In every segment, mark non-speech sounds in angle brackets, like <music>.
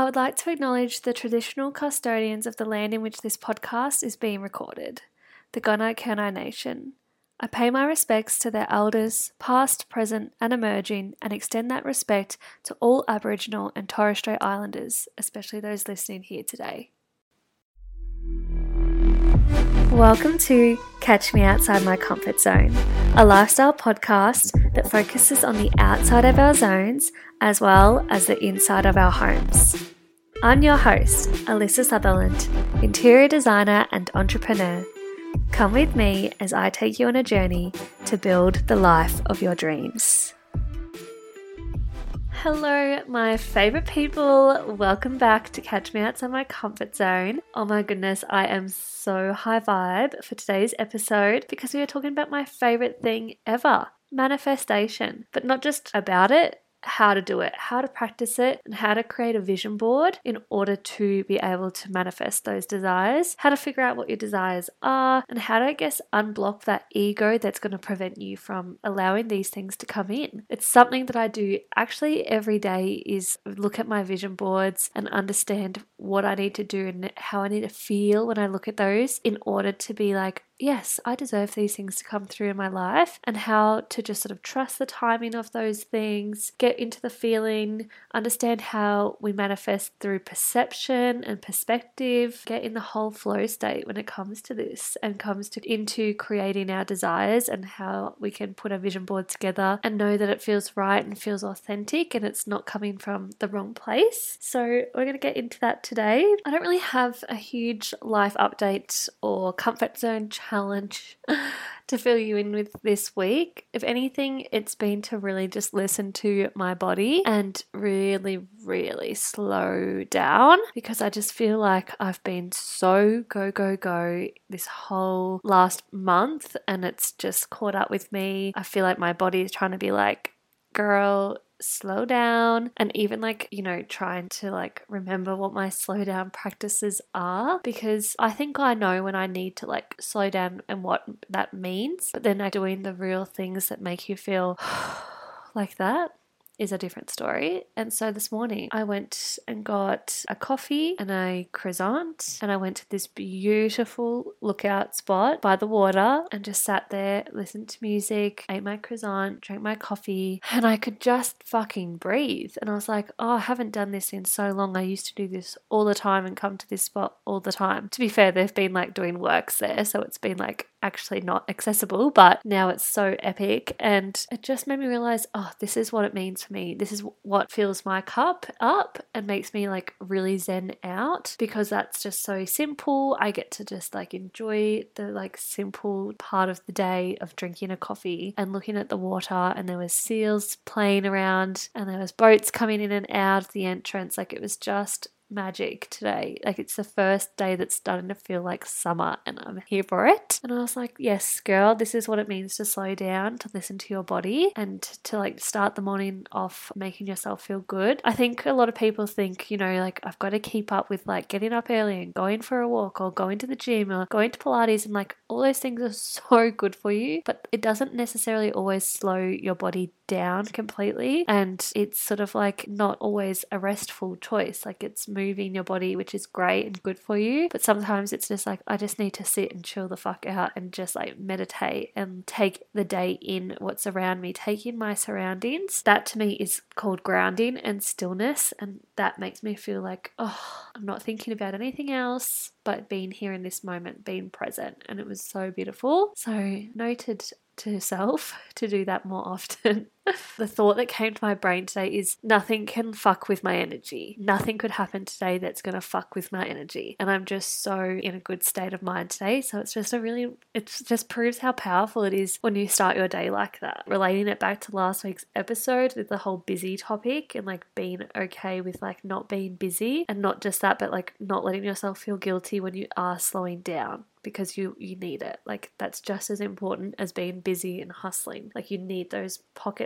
I would like to acknowledge the traditional custodians of the land in which this podcast is being recorded, the Gunai Kurnai Nation. I pay my respects to their elders, past, present, and emerging, and extend that respect to all Aboriginal and Torres Strait Islanders, especially those listening here today. Welcome to Catch Me Outside My Comfort Zone, a lifestyle podcast that focuses on the outside of our zones as well as the inside of our homes. I'm your host, Alyssa Sutherland, interior designer and entrepreneur. Come with me as I take you on a journey to build the life of your dreams. Hello, my favorite people. Welcome back to Catch Me Outside My Comfort Zone. Oh my goodness, I am so high vibe for today's episode because we are talking about my favorite thing ever manifestation, but not just about it, how to do it, how to practice it, and how to create a vision board in order to be able to manifest those desires, how to figure out what your desires are, and how to, I guess, unblock that ego that's going to prevent you from allowing these things to come in. It's something that I do actually every day is look at my vision boards and understand what I need to do and how I need to feel when I look at those in order to be like, yes, I deserve these things to come through in my life, and how to just sort of trust the timing of those things, get into the feeling, understand how we manifest through perception and perspective, get in the whole flow state when it comes to this and comes to into creating our desires and how we can put a vision board together and know that it feels right and feels authentic and it's not coming from the wrong place. So we're going to get into that today. I don't really have a huge life update or comfort zone challenge <laughs> to fill you in with this week. If anything, it's been to really just listen to my body and really, really slow down because I just feel like I've been so go, go, go this whole last month and it's just caught up with me. I feel like my body is trying to be like, girl, slow down and even like you know trying to like remember what my slow down practices are because i think i know when i need to like slow down and what that means but then i doing the real things that make you feel <sighs> like that is a different story. And so this morning I went and got a coffee and a croissant and I went to this beautiful lookout spot by the water and just sat there, listened to music, ate my croissant, drank my coffee, and I could just fucking breathe. And I was like, oh, I haven't done this in so long. I used to do this all the time and come to this spot all the time. To be fair, they've been like doing works there, so it's been like actually not accessible, but now it's so epic. And it just made me realize, oh, this is what it means me. This is what fills my cup up and makes me like really zen out because that's just so simple. I get to just like enjoy the like simple part of the day of drinking a coffee and looking at the water and there was seals playing around and there was boats coming in and out of the entrance. Like it was just magic today. Like it's the first day that's starting to feel like summer and I'm here for it. And I was like, yes, girl, this is what it means to slow down, to listen to your body and to like start the morning off making yourself feel good. I think a lot of people think, you know, like I've got to keep up with like getting up early and going for a walk or going to the gym or going to Pilates and like all those things are <laughs> so good for you, but it doesn't necessarily always slow your body down completely and it's sort of like not always a restful choice. Like it's moving your body, which is great and good for you. But sometimes it's just like, I just need to sit and chill the fuck out and just like meditate and take the day in what's around me, take in my surroundings. That to me is called grounding and stillness. And that makes me feel like, oh, I'm not thinking about anything else but being here in this moment, being present. And it was so beautiful. So, noted to self <laughs> to do that more often. The thought that came to my brain today is nothing can fuck with my energy. Nothing could happen today that's going to fuck with my energy. And I'm just so in a good state of mind today. So it's just a really, it just proves how powerful it is when you start your day like that. Relating it back to last week's episode with the whole busy topic and like being okay with like not being busy and not just that, but like not letting yourself feel guilty when you are slowing down because you you need it like that's just as important as being busy and hustling like you need those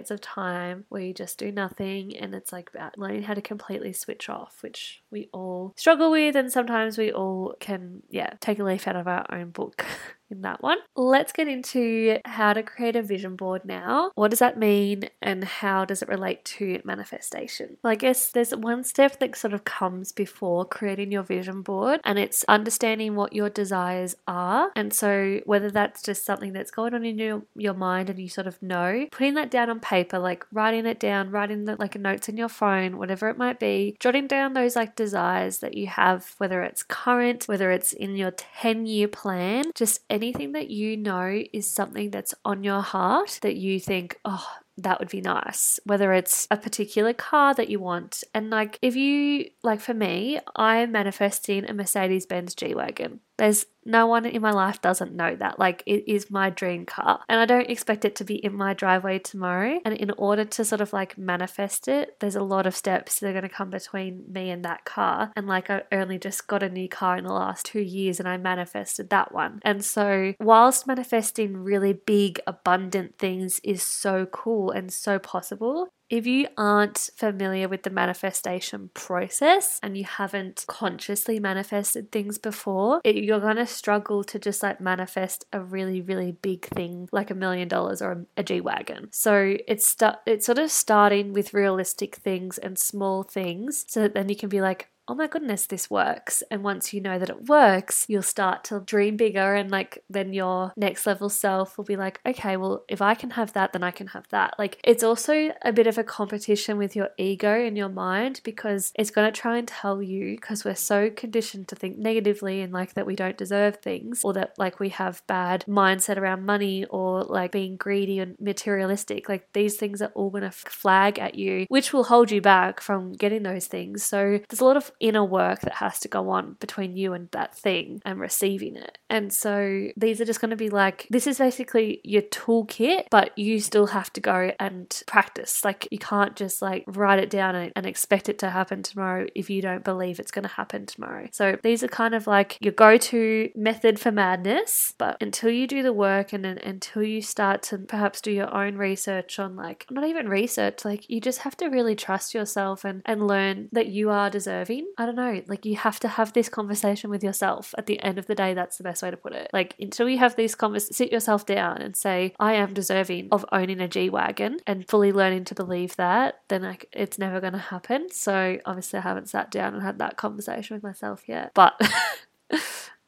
pockets of time where you just do nothing and it's like about learning how to completely switch off which we all struggle with and sometimes we all can yeah take a leaf out of our own book <laughs> in that one. Let's get into how to create a vision board now. What does that mean and how does it relate to manifestation? Well, I guess there's one step that sort of comes before creating your vision board and it's understanding what your desires are. And so whether that's just something that's going on in your, your mind and you sort of know, putting that down on paper, like writing it down, writing the like notes in your phone, whatever it might be, jotting down those like desires that you have, whether it's current, whether it's in your 10 year plan, just anything that you know is something that's on your heart that you think, oh, that would be nice. Whether it's a particular car that you want. And like, if you, like for me, I'm manifesting a Mercedes Benz G Wagon. There's no one in my life doesn't know that. Like, it is my dream car. And I don't expect it to be in my driveway tomorrow. And in order to sort of like manifest it, there's a lot of steps that are going to come between me and that car. And like, I only just got a new car in the last two years and I manifested that one. And so, whilst manifesting really big, abundant things is so cool and so possible, if you aren't familiar with the manifestation process and you haven't consciously manifested things before, it, you're going to struggle to just like manifest a really, really big thing like a million dollars or a, a G Wagon. So it's, st- it's sort of starting with realistic things and small things so that then you can be like, oh my goodness, this works. And once you know that it works, you'll start to dream bigger. And like, then your next level self will be like, okay, well, if I can have that, then I can have that. Like, it's also a bit of a competition with your ego and your mind because it's going to try and tell you, because we're so conditioned to think negatively and like that we don't deserve things or that like we have bad mindset around money or like being greedy and materialistic. Like, these things are all going to flag at you, which will hold you back from getting those things. So, there's a lot of inner work that has to go on between you and that thing and receiving it. And so these are just going to be like, this is basically your toolkit, but you still have to go and practice. Like, you can't just like write it down and, and expect it to happen tomorrow if you don't believe it's going to happen tomorrow. So these are kind of like your go to method for madness, but until you do the work and, and until you start to perhaps do your own research on like, not even research, like you just have to really trust yourself and, and learn that you are deserving I don't know, like you have to have this conversation with yourself. At the end of the day, that's the best way to put it. Like until you have these conversations, sit yourself down and say, I am deserving of owning a G Wagon and fully learning to believe that, then like it's never going to happen. So obviously I haven't sat down and had that conversation with myself yet. But <laughs>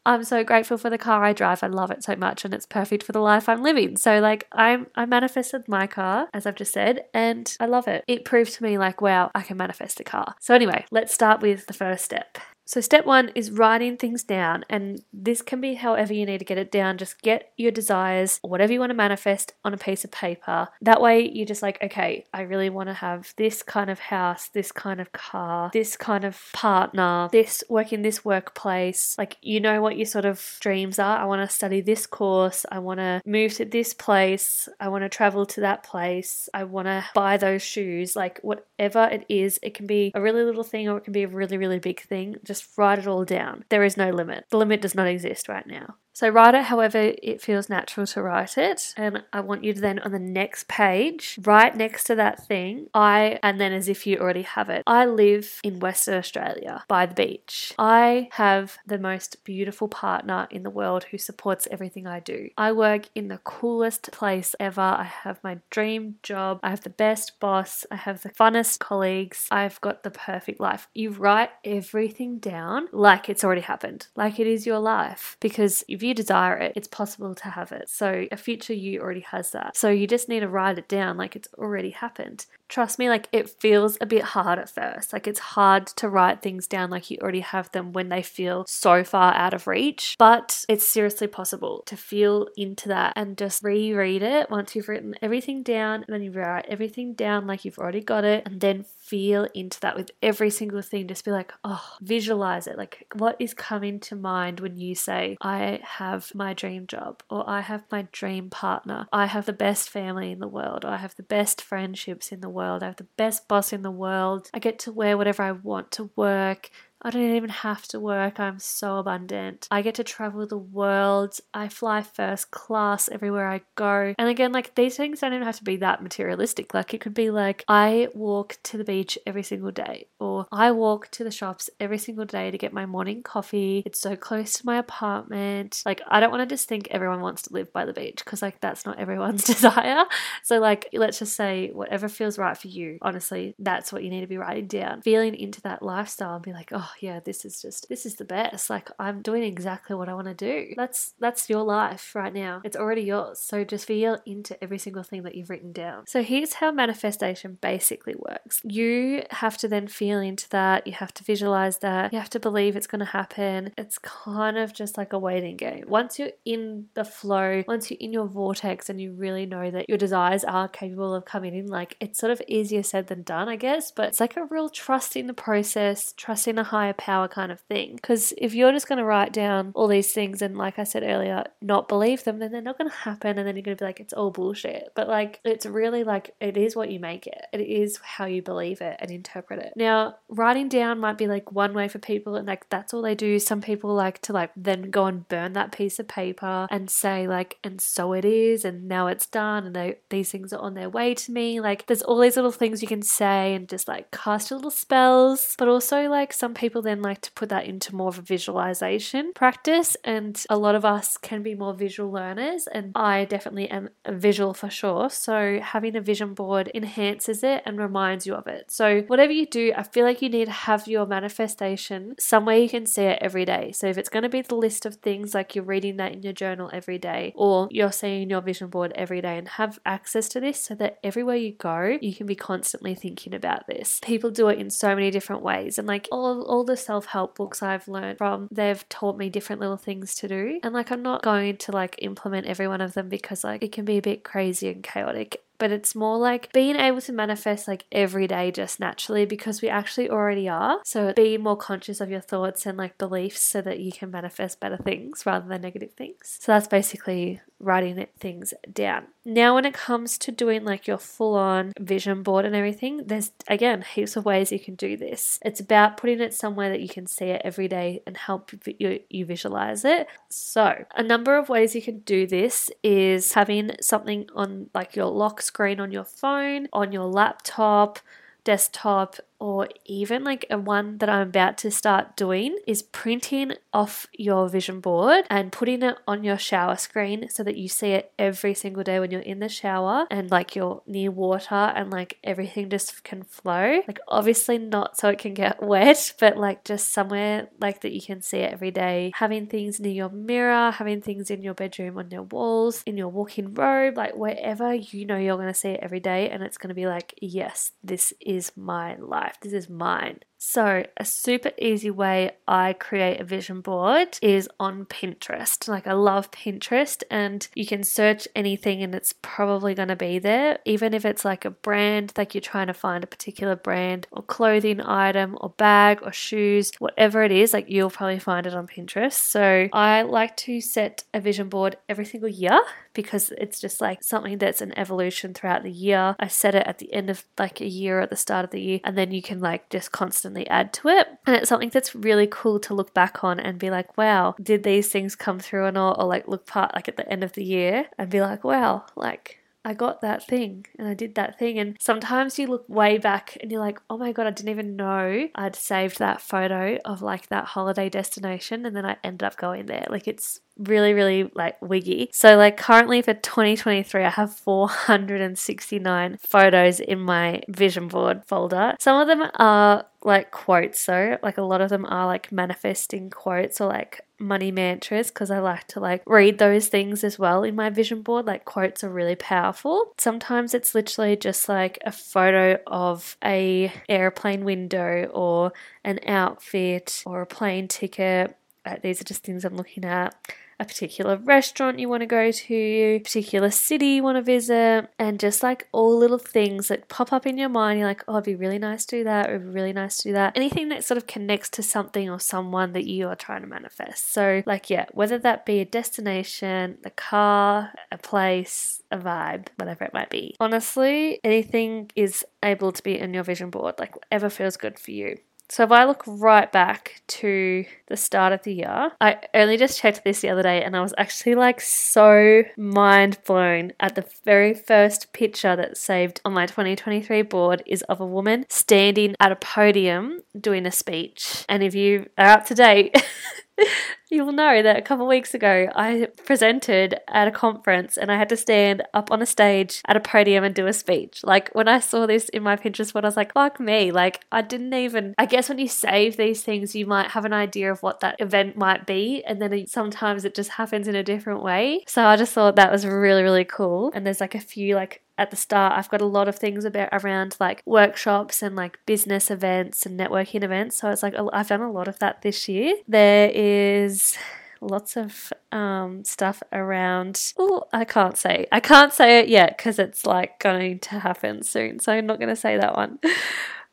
I'm so grateful for the car I drive. I love it so much and it's perfect for the life I'm living. So like I'm I manifested my car, as I've just said, and I love it. It proved to me like, wow, I can manifest a car. So anyway, let's start with the first step. So, step one is writing things down, and this can be however you need to get it down. Just get your desires or whatever you want to manifest on a piece of paper. That way, you're just like, okay, I really want to have this kind of house, this kind of car, this kind of partner, this work in this workplace. Like, you know what your sort of dreams are. I want to study this course, I want to move to this place, I want to travel to that place, I want to buy those shoes. Like, whatever it is, it can be a really little thing or it can be a really, really big thing. Just just write it all down. There is no limit. The limit does not exist right now. So write it however it feels natural to write it. And I want you to then on the next page, right next to that thing, I, and then as if you already have it, I live in Western Australia by the beach. I have the most beautiful partner in the world who supports everything I do. I work in the coolest place ever. I have my dream job. I have the best boss. I have the funnest colleagues. I've got the perfect life. You write everything down like it's already happened, like it is your life. Because if you desire it, it's possible to have it. So a future you already has that. So you just need to write it down like it's already happened. Trust me, like it feels a bit hard at first. Like it's hard to write things down like you already have them when they feel so far out of reach, but it's seriously possible to feel into that and just reread it once you've written everything down and then you write everything down like you've already got it and then feel into that with every single thing. Just be like, oh, visualize it. Like, what is coming to mind when you say, I have my dream job, or I have my dream partner, I have the best family in the world, or I have the best friendships in the world, I have the best boss in the world, I get to wear whatever I want to work, I don't even have to work. I'm so abundant. I get to travel the world. I fly first class everywhere I go. And again, like these things don't even have to be that materialistic. Like it could be like I walk to the beach every single day, or I walk to the shops every single day to get my morning coffee. It's so close to my apartment. Like I don't want to just think everyone wants to live by the beach because like that's not <laughs> everyone's <laughs> desire. So like let's just say whatever feels right for you. Honestly, that's what you need to be writing down. Feeling into that lifestyle and be like, oh yeah, this is just this is the best. Like I'm doing exactly what I want to do. That's that's your life right now. It's already yours. So just feel into every single thing that you've written down. So here's how manifestation basically works. You have to then feel into that. You have to visualize that. You have to believe it's going to happen. It's kind of just like a waiting game. Once you're in the flow, once you're in your vortex and you really know that your desires are capable of coming in, like it's sort of easier said than done, I guess, but it's like a real trust in the process, trusting in a higher power kind of thing. Because if you're just going to write down all these things and, like I said earlier, not believe them, then they're not going to happen. And then you're going to be like, it's all bullshit. But like, it's really like, it is what you make it, it is how you believe it and interpret it. Now, writing down might be like one way for people, and like that's all they do. Some people like to like then go and burn that piece of paper and say, like, and so it is, and now it's done, and they, these things are on their way to me. Like, there's all these little things you can say and just like cast your little spells. But also, like, some people then like to put that into more of a visualization practice, and a lot of us can be more visual learners, and I definitely am a visual for sure. So, having a vision board enhances it and reminds you of it. So, whatever you do, I feel like you need to have your manifestation somewhere you can see it every day. So, if it's going to be the list of things like you're reading that in your journal every day, or you're seeing your vision board every day, and have access to this so that everywhere you go, you can be constantly thinking about this. People do it in so many different ways, and like all, all the self help books I've learned from, they've taught me different little things to do. And like, I'm not going to like implement every one of them because like it can be a bit crazy and chaotic but it's more like being able to manifest like every day just naturally because we actually already are. So be more conscious of your thoughts and like beliefs so that you can manifest better things rather than negative things. So that's basically writing things down. Now, when it comes to doing like your full on vision board and everything, there's again heaps of ways you can do this. It's about putting it somewhere that you can see it every day and help you, you visualize it. So, a number of ways you can do this is having something on like your lock screen on your phone, on your laptop, desktop, or even like a one that I'm about to start doing is printing off your vision board and putting it on your shower screen so that you see it every single day when you're in the shower and like you're near water and like everything just can flow. Like obviously not so it can get <laughs> wet, but like just somewhere like that you can see it every day. Having things near your mirror, having things in your bedroom on your walls, in your walk-in robe, like wherever you know you're going to see it every day and it's going to be like, yes, this is my life life. This is mine. So, a super easy way I create a vision board is on Pinterest. Like, I love Pinterest, and you can search anything and it's probably going to be there. Even if it's like a brand, like you're trying to find a particular brand or clothing item or bag or shoes, whatever it is, like you'll probably find it on Pinterest. So, I like to set a vision board every single year because it's just like something that's an evolution throughout the year. I set it at the end of like a year, at the start of the year, and then you can like just constantly constantly add to it. And it's something that's really cool to look back on and be like, wow, did these things come through or not? Or like look part like at the end of the year and be like, wow, like I got that thing and I did that thing. And sometimes you look way back and you're like, oh my God, I didn't even know I'd saved that photo of like that holiday destination. And then I ended up going there. Like it's really, really like wiggy. So, like, currently for 2023, I have 469 photos in my vision board folder. Some of them are like quotes, though, like, a lot of them are like manifesting quotes or like money mantras because I like to like read those things as well in my vision board. Like, quotes are really powerful. Sometimes it's literally just like a photo of a airplane window or an outfit or a plane ticket. Uh, these are just things I'm looking at a particular restaurant you want to go to, particular city you want to visit, and just like all little things that pop up in your mind. You're like, oh, it'd be really nice to do that, or it'd be really nice to do that. Anything that sort of connects to something or someone that you are trying to manifest. So, like, yeah, whether that be a destination, a car, a place, a vibe, whatever it might be. Honestly, anything is able to be in your vision board, like whatever feels good for you. So if I look right back to the start of the year, I only just checked this the other day and I was actually like so mind blown at the very first picture that's saved on my 2023 board is of a woman standing at a podium doing a speech. And if you are up to date, <laughs> <laughs> You'll know that a couple weeks ago I presented at a conference and I had to stand up on a stage at a podium and do a speech. Like when I saw this in my Pinterest board, I was like, fuck me. Like I didn't even, I guess when you save these things, you might have an idea of what that event might be. And then sometimes it just happens in a different way. So I just thought that was really, really cool. And there's like a few like at the start i've got a lot of things about around like workshops and like business events and networking events so it's like i've done a lot of that this year there is lots of um, stuff around. Oh, I can't say. I can't say it yet because it's like going to happen soon. So I'm not going to say that one. <laughs>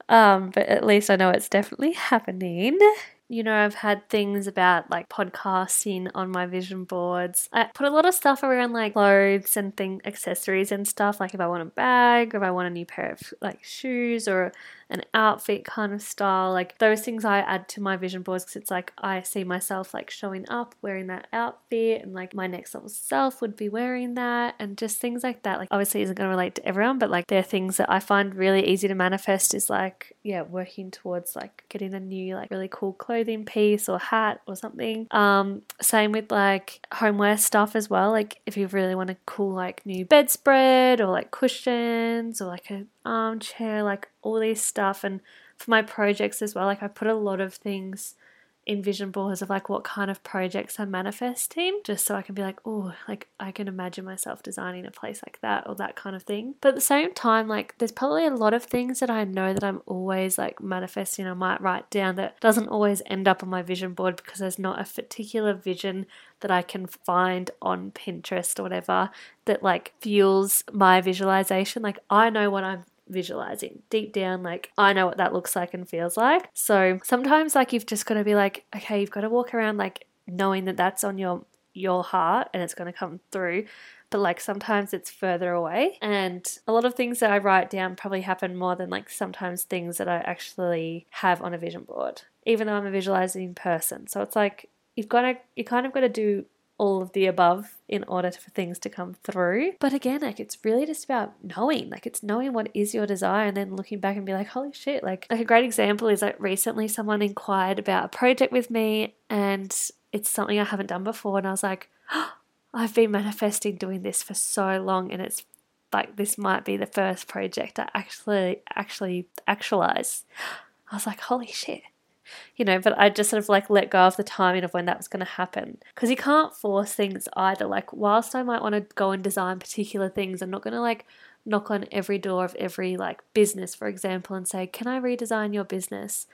Um, but at least I know it's definitely happening you know, I've had things about like podcasting on my vision boards. I put a lot of stuff around like clothes and thing accessories and stuff. Like if I want a bag or if I want a new pair of like shoes or an outfit kind of style. Like those things I add to my vision boards because it's like I see myself like showing up wearing that outfit and like my next level self would be wearing that and just things like that. Like obviously isn't going to relate to everyone, but like they're things that I find really easy to manifest is like, yeah, working towards like getting a new like really cool clothing piece or hat or something. Um, same with like homeware stuff as well. Like if you really want a cool like new bedspread or like cushions or like a armchair, like all these stuff. And for my projects as well, like I put a lot of things in vision boards of like what kind of projects I'm manifesting, just so I can be like, oh, like I can imagine myself designing a place like that or that kind of thing. But at the same time, like there's probably a lot of things that I know that I'm always like manifesting. I might write down that doesn't always end up on my vision board because there's not a particular vision that I can find on Pinterest or whatever that like fuels my visualization. Like I know what I'm visualizing deep down like i know what that looks like and feels like. So sometimes like you've just got to be like okay you've got to walk around like knowing that that's on your your heart and it's going to come through. But like sometimes it's further away. And a lot of things that i write down probably happen more than like sometimes things that i actually have on a vision board even though i'm a visualizing person. So it's like you've got to you kind of got to do all of the above in order for things to come through. But again, like it's really just about knowing, like it's knowing what is your desire and then looking back and be like, holy shit. Like, like a great example is like recently someone inquired about a project with me and it's something I haven't done before. And I was like, oh, I've been manifesting doing this for so long and it's like this might be the first project I actually actually actualize. I was like, holy shit you know, but I just sort of like let go of the timing of when that was going to happen. Because you can't force things either. Like, whilst I might want to go and design particular things, I'm not going to like knock on every door of every like business, for example, and say, Can I redesign your business?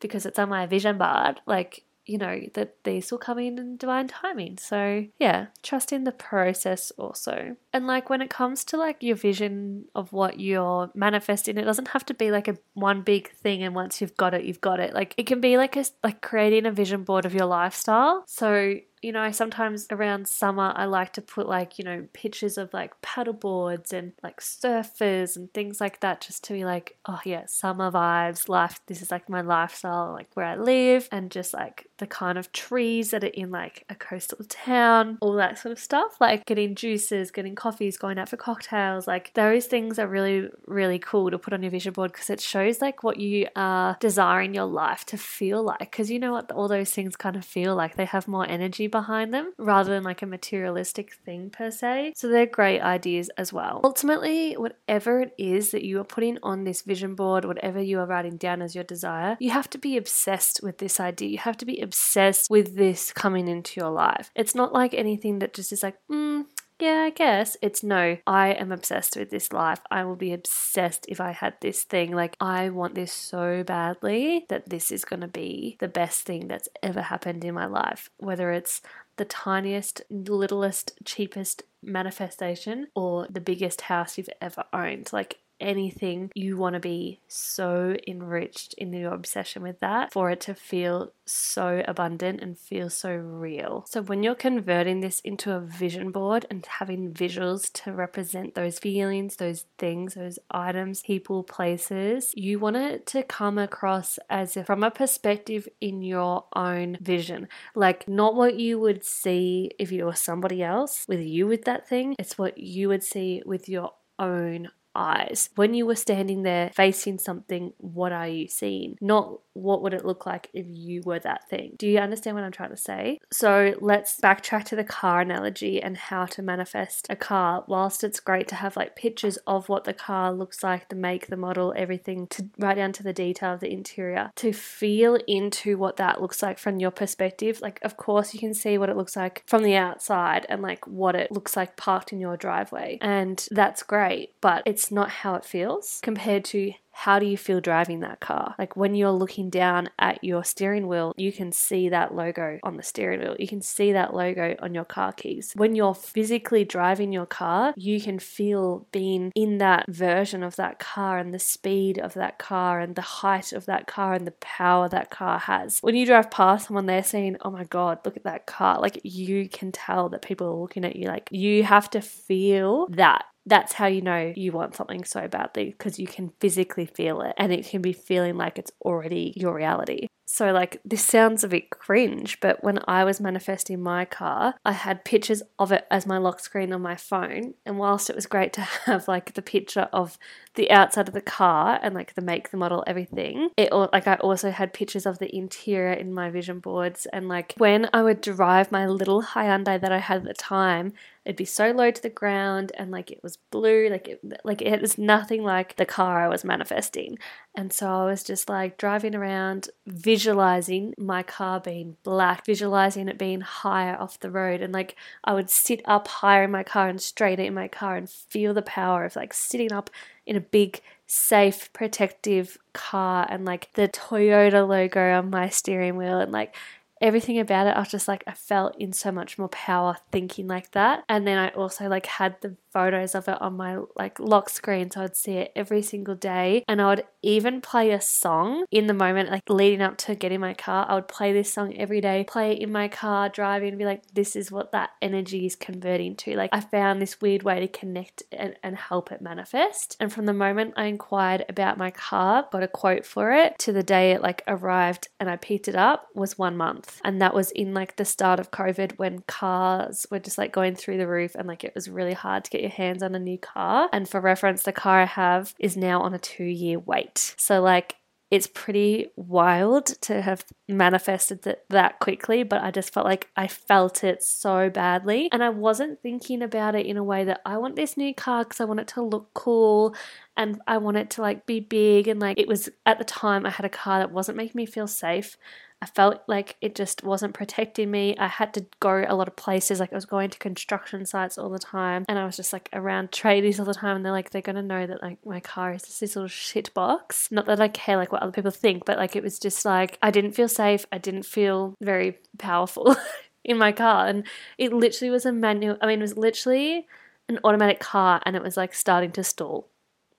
Because it's on my vision board. Like, you know, that these will come in in divine timing. So, yeah, trust in the process also. And like when it comes to like your vision of what you're manifesting, it doesn't have to be like a one big thing and once you've got it, you've got it. Like it can be like a like creating a vision board of your lifestyle. So, you know, sometimes around summer I like to put like, you know, pictures of like paddle boards and like surfers and things like that just to be like, oh yeah, summer vibes, life this is like my lifestyle, like where I live and just like the kind of trees that are in like a coastal town, all that sort of stuff. Like getting juices, getting coffees, going out for cocktails, like those things are really, really cool to put on your vision board because it shows like what you are desiring your life to feel like. Because you know what all those things kind of feel like. They have more energy behind them rather than like a materialistic thing per se. So they're great ideas as well. Ultimately, whatever it is that you are putting on this vision board, whatever you are writing down as your desire, you have to be obsessed with this idea. You have to be obsessed with this coming into your life. It's not like anything that just is like, mm, yeah, I guess. It's no, I am obsessed with this life. I will be obsessed if I had this thing. Like, I want this so badly that this is going to be the best thing that's ever happened in my life. Whether it's the tiniest, littlest, cheapest manifestation or the biggest house you've ever owned. Like, anything, you want to be so enriched in your obsession with that for it to feel so abundant and feel so real. So, when you're converting this into a vision board and having visuals to represent those feelings, those things, those items, people, places, you want it to come across as if from a perspective in your own vision. Like, not what you would see if you were somebody else with you with that thing, it's what you would see with your own eyes. When you were standing there facing something, what are you seeing? Not what would it look like if you were that thing? Do you understand what I'm trying to say? So let's backtrack to the car analogy and how to manifest a car. Whilst it's great to have like pictures of what the car looks like, the make, the model, everything, to right down to the detail of the interior, to feel into what that looks like from your perspective. Like, of course, you can see what it looks like from the outside and like what it looks like parked in your driveway, and that's great, but it's not how it feels compared to how do you feel driving that car? Like when you're looking down at your steering wheel, you can see that logo on the steering wheel. You can see that logo on your car keys. When you're physically driving your car, you can feel being in that version of that car and the speed of that car and the height of that car and the power that car has. When you drive past someone, they're saying, Oh my God, look at that car. Like you can tell that people are looking at you. Like you have to feel that that's how you know you want something so badly because you can physically feel it and it can be feeling like it's already your reality. So, like, this sounds a bit cringe, but when I was manifesting my car, I had pictures of it as my lock screen on my phone. And whilst it was great to <laughs> have like the picture of the outside of the car and like the make, the model, everything, it like I also had pictures of the interior in my vision boards. And like when I would drive my little Hyundai that I had at the time, it'd be so low to the ground and like it was blue like it like it was nothing like the car I was manifesting and so I was just like driving around visualizing my car being black visualizing it being higher off the road. And like I would sit up higher in my car and straighter in my car and feel the power of like sitting up in a big safe protective car and like the Toyota logo on my steering wheel and like everything about it, I was just like, I felt in so much more power thinking like that. And then I also like had the photos of it on my like lock screen so I'd see it every single day. And I would even play a song in the moment like leading up to getting my car I would play this song every day play it in my car driving and be like this is what that energy is converting to like I found this weird way to connect and, and help it manifest and from the moment I inquired about my car got a quote for it to the day it like arrived and I picked it up was one month and that was in like the start of COVID when cars were just like going through the roof and like it was really hard to get your hands on a new car. And for reference, the car I have is now on a two year wait. So, like, it's pretty wild to have manifested that, that quickly, but I just felt like I felt it so badly. And I wasn't thinking about it in a way that I want this new car because I want it to look cool and I want it to like be big. And like it was at the time I had a car that wasn't making me feel safe. I felt like it just wasn't protecting me. I had to go a lot of places. Like I was going to construction sites all the time, and I was just like around tradies all the time. And they're like, they're gonna know that like my car is just this little shit box. Not that I care like what other people think, but like it was just like I didn't feel safe. I didn't feel very powerful <laughs> in my car, and it literally was a manual. I mean, it was literally an automatic car, and it was like starting to stall.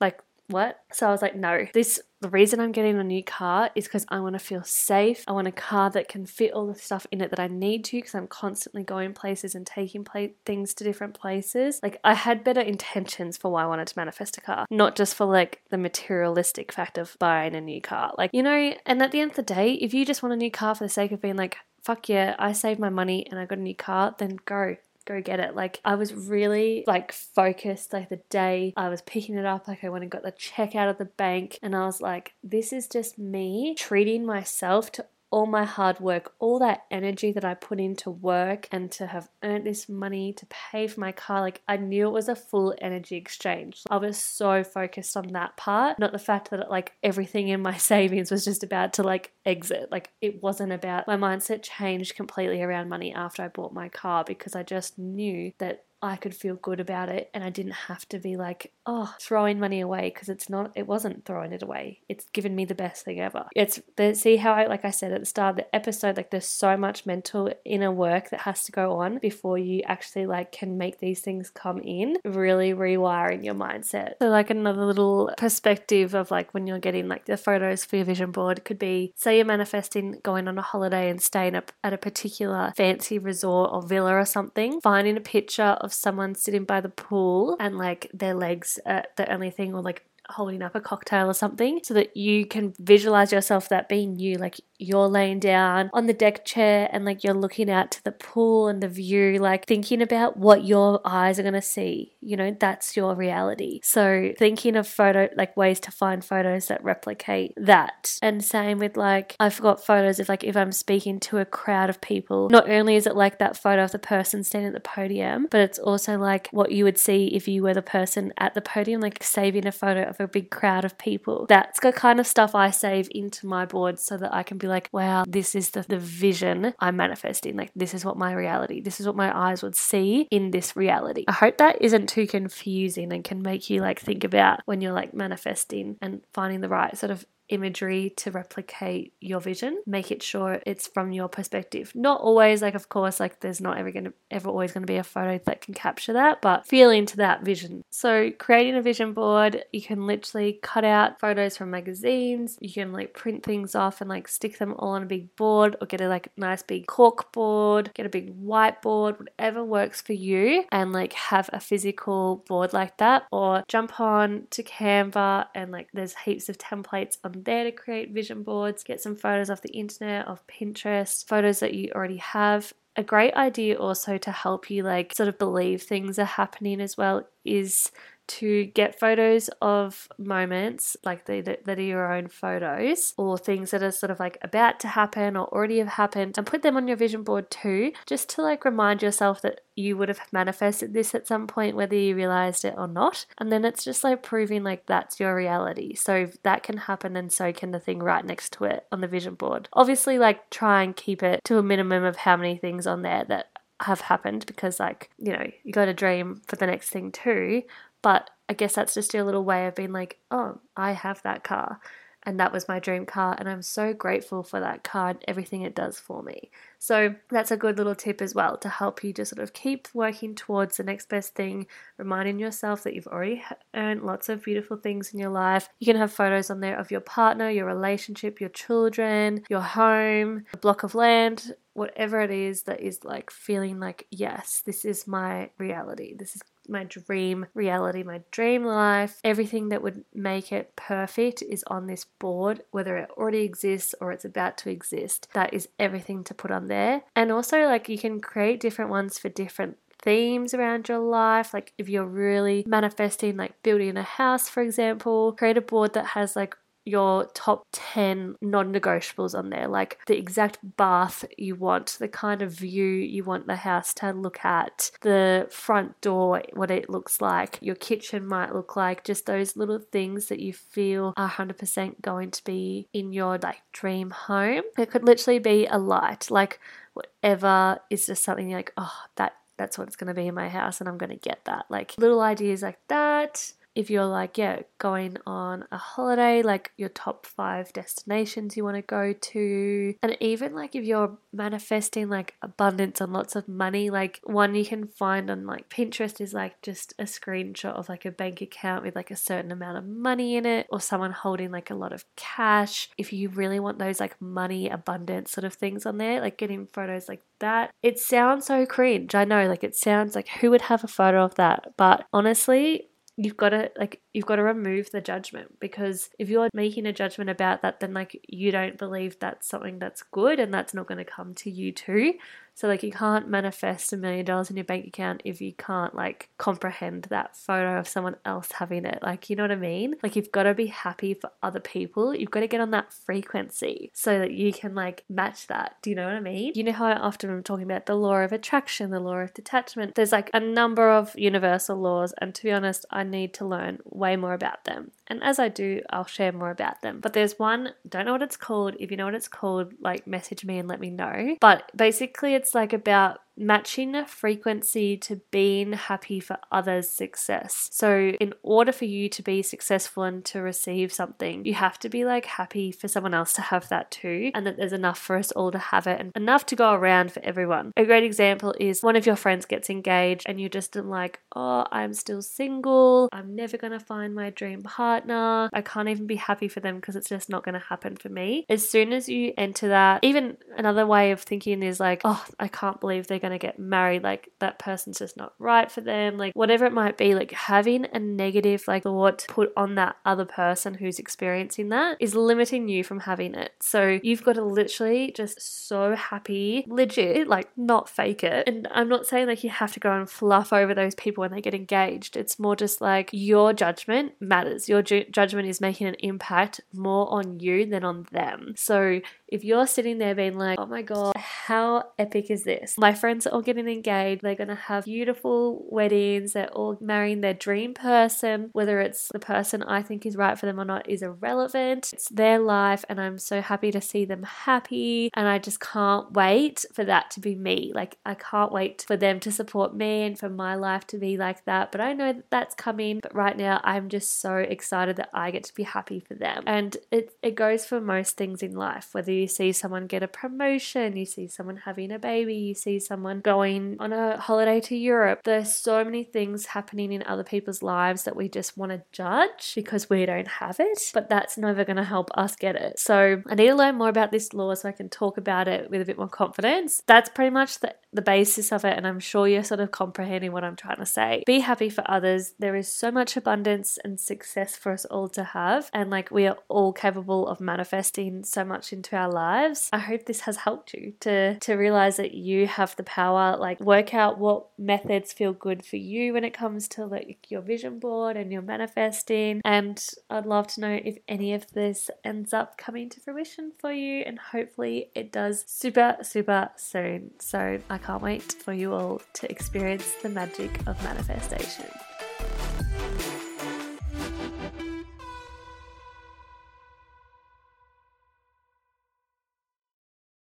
Like what? So I was like, no, this the reason I'm getting a new car is because I want to feel safe. I want a car that can fit all the stuff in it that I need to because I'm constantly going places and taking pla- things to different places. Like, I had better intentions for why I wanted to manifest a car, not just for like the materialistic fact of buying a new car. Like, you know, and at the end of the day, if you just want a new car for the sake of being like, fuck yeah, I saved my money and I got a new car, then go go get it. Like I was really like focused like the day I was picking it up, like I went and got the check out of the bank and I was like, this is just me treating myself to all my hard work, all that energy that I put into work and to have earned this money to pay for my car, like I knew it was a full energy exchange. I was so focused on that part, not the fact that like everything in my <laughs> savings was just about to like exit. Like it wasn't about my mindset changed completely around money after I bought my car because I just knew that I could feel good about it and I didn't have to be like, oh, throwing money away because it's not, it wasn't throwing it away. It's given me the best thing ever. It's, the, see how I, like I said at the start of the episode, like there's so much mental inner work that has to go on before you actually like can make these things come in, really rewiring your mindset. So, like another little perspective of like when you're getting like the photos for your vision board could be say you're manifesting going on a holiday and staying up at a particular fancy resort or villa or something, finding a picture of someone sitting by the pool and like their legs are the only thing or like holding up a cocktail or something so that you can visualize yourself that being you like you're laying down on the deck chair and like you're looking out to the pool and the view like thinking about what your eyes are going to see you know that's your reality. So thinking of photo like ways to find photos that replicate that. And same with like i've got photos of like if i'm speaking to a crowd of people not only is it like that photo of the person standing at the podium but it's also like what you would see if you were the person at the podium like saving a photo of a big crowd of people that's the kind of stuff i save into my board so that i can be be like, wow, this is the, the vision I'm manifesting. Like, this is what my reality, this is what my eyes would see in this reality. I hope that isn't too confusing and can make you like think about when you're like manifesting and finding the right sort of imagery to replicate your vision make it sure it's from your perspective. Not always like of course like there's not ever to ever always to be a photo that can capture that but feel into that vision. So creating a vision board you can literally cut out photos from magazines you can like print things off and like stick them all on a big board or get a like nice big cork board get a big whiteboard whatever works for you and like have a physical board like that. Or jump on to canva and like there's heaps of templates on there to create vision boards, get some photos off the internet, of Pinterest, photos that you already have. A great idea also to help you like sort of believe things are happening as well is to get photos of moments like they, that are your own photos or things that are sort of like about to happen or already have happened and put them on your vision board too just to like remind yourself that you would have manifested this at some point whether you realized it or not. And then it's just like proving like that's your reality. So that can happen and so can the thing right next to it on the vision board. Obviously like try and keep it to a minimum of how many things on there that have happened because like you know you got to dream for the next thing too but I guess that's just your little way of being like, oh, I have that car. And that was my dream car. And I'm so grateful for that car and everything it does for me. So that's a good little tip as well to help you just sort of keep working towards the next best thing, reminding yourself that you've already earned lots of beautiful things in your life. You can have photos on there of your partner, your relationship, your children, your home, a block of land, whatever it is that is like feeling like, yes, this is my reality. This is my dream reality, my dream life. Everything that would make it perfect is on this board, whether it already exists or it's about to exist. That is everything to put on there. And also, like, you can create different ones for different themes around your life. Like if you're really manifesting, like building a house, for example, create a board that has like your top 10 non negotiables on there, like the exact bath you want, the kind of view you want the house to look at, the front door, what it looks like, your kitchen might look like, just those little things that you feel are 100% going to be in your like dream home. It could literally be a light, like whatever is just something like, oh, that that's what it's going to be in my house and I'm going to get that. Like little ideas like that if you're like, yeah, going on a holiday, like your top five destinations you want to go to, and even like if you're manifesting like abundance and lots of money, like one you can find on like Pinterest is like just a screenshot of like a bank account with like a certain amount of money in it, or someone holding like a lot of cash. If you really want those like money abundance sort of things on there, like getting photos like that, it sounds so cringe. I know, like it sounds like who would have a photo of that? But honestly, you've got to like you've got to remove the judgment because if you're making a judgment about that then like you don't believe that's something that's good and that's not going to come to you too so like you can't manifest a million dollars in your bank account if you can't like comprehend that photo of someone else having it. Like you know what I mean? Like you've got to be happy for other people. You've got to get on that frequency so that you can like match that. Do you know what I mean? You know how I often am talking about the law of attraction, the law of detachment. There's like a number of universal laws and to be honest, I need to learn way more about them. And as I do, I'll share more about them. But there's one, don't know what it's called. If you know what it's called, like message me and let me know. But basically it's it's like about matching frequency to being happy for others' success. So, in order for you to be successful and to receive something, you have to be like happy for someone else to have that too, and that there's enough for us all to have it and enough to go around for everyone. A great example is one of your friends gets engaged and you're just like, oh, I'm still single. I'm never to find my dream partner. I can't even be happy for them because it's just not to happen for me. As soon as you enter that, even another way of thinking is like, oh, I can't believe they're going to get married. Like that person's just not right for them. Like whatever it might be, like having a negative like thought put on that other person who's experiencing that is limiting you from having it. So you've got to literally just so happy, legit, like not fake it. And I'm not saying like you have to go and fluff over those people when they get engaged. It's more just like your judgment matters. Your ju- judgment is making an impact more on you than on them. So if you're sitting there being like, oh my God, how epic is this? My friends are all getting engaged. They're going to have beautiful weddings. They're all marrying their dream person. Whether it's the person I think is right for them or not is irrelevant. It's their life, and I'm so happy to see them happy. And I just can't wait for that to be me. Like, I can't wait for them to support me and for my life to be like that. But I know that that's coming. But right now, I'm just so excited that I get to be happy for them. And it, it goes for most things in life, whether you see someone get a promotion, you see someone having a baby, you see someone going on a holiday to Europe. There's so many things happening in other people's lives that we just want to judge because we don't have it, but that's never going to help us get it. So I need to learn more about this law so I can talk about it with a bit more confidence. That's pretty much the, the basis of it, and I'm sure you're sort of comprehending what I'm trying to say. Be happy for others. There is so much abundance and success for us all to have, and like we are all capable of manifesting so much into our lives. I hope this has helped you to to realize that you have the power. Like work out what methods feel good for you when it comes to like your vision board and your manifesting. And I'd love to know if any of this ends up coming to fruition for you, and hopefully it does super super soon. So I can't wait for you all to experience the magic of manifestation.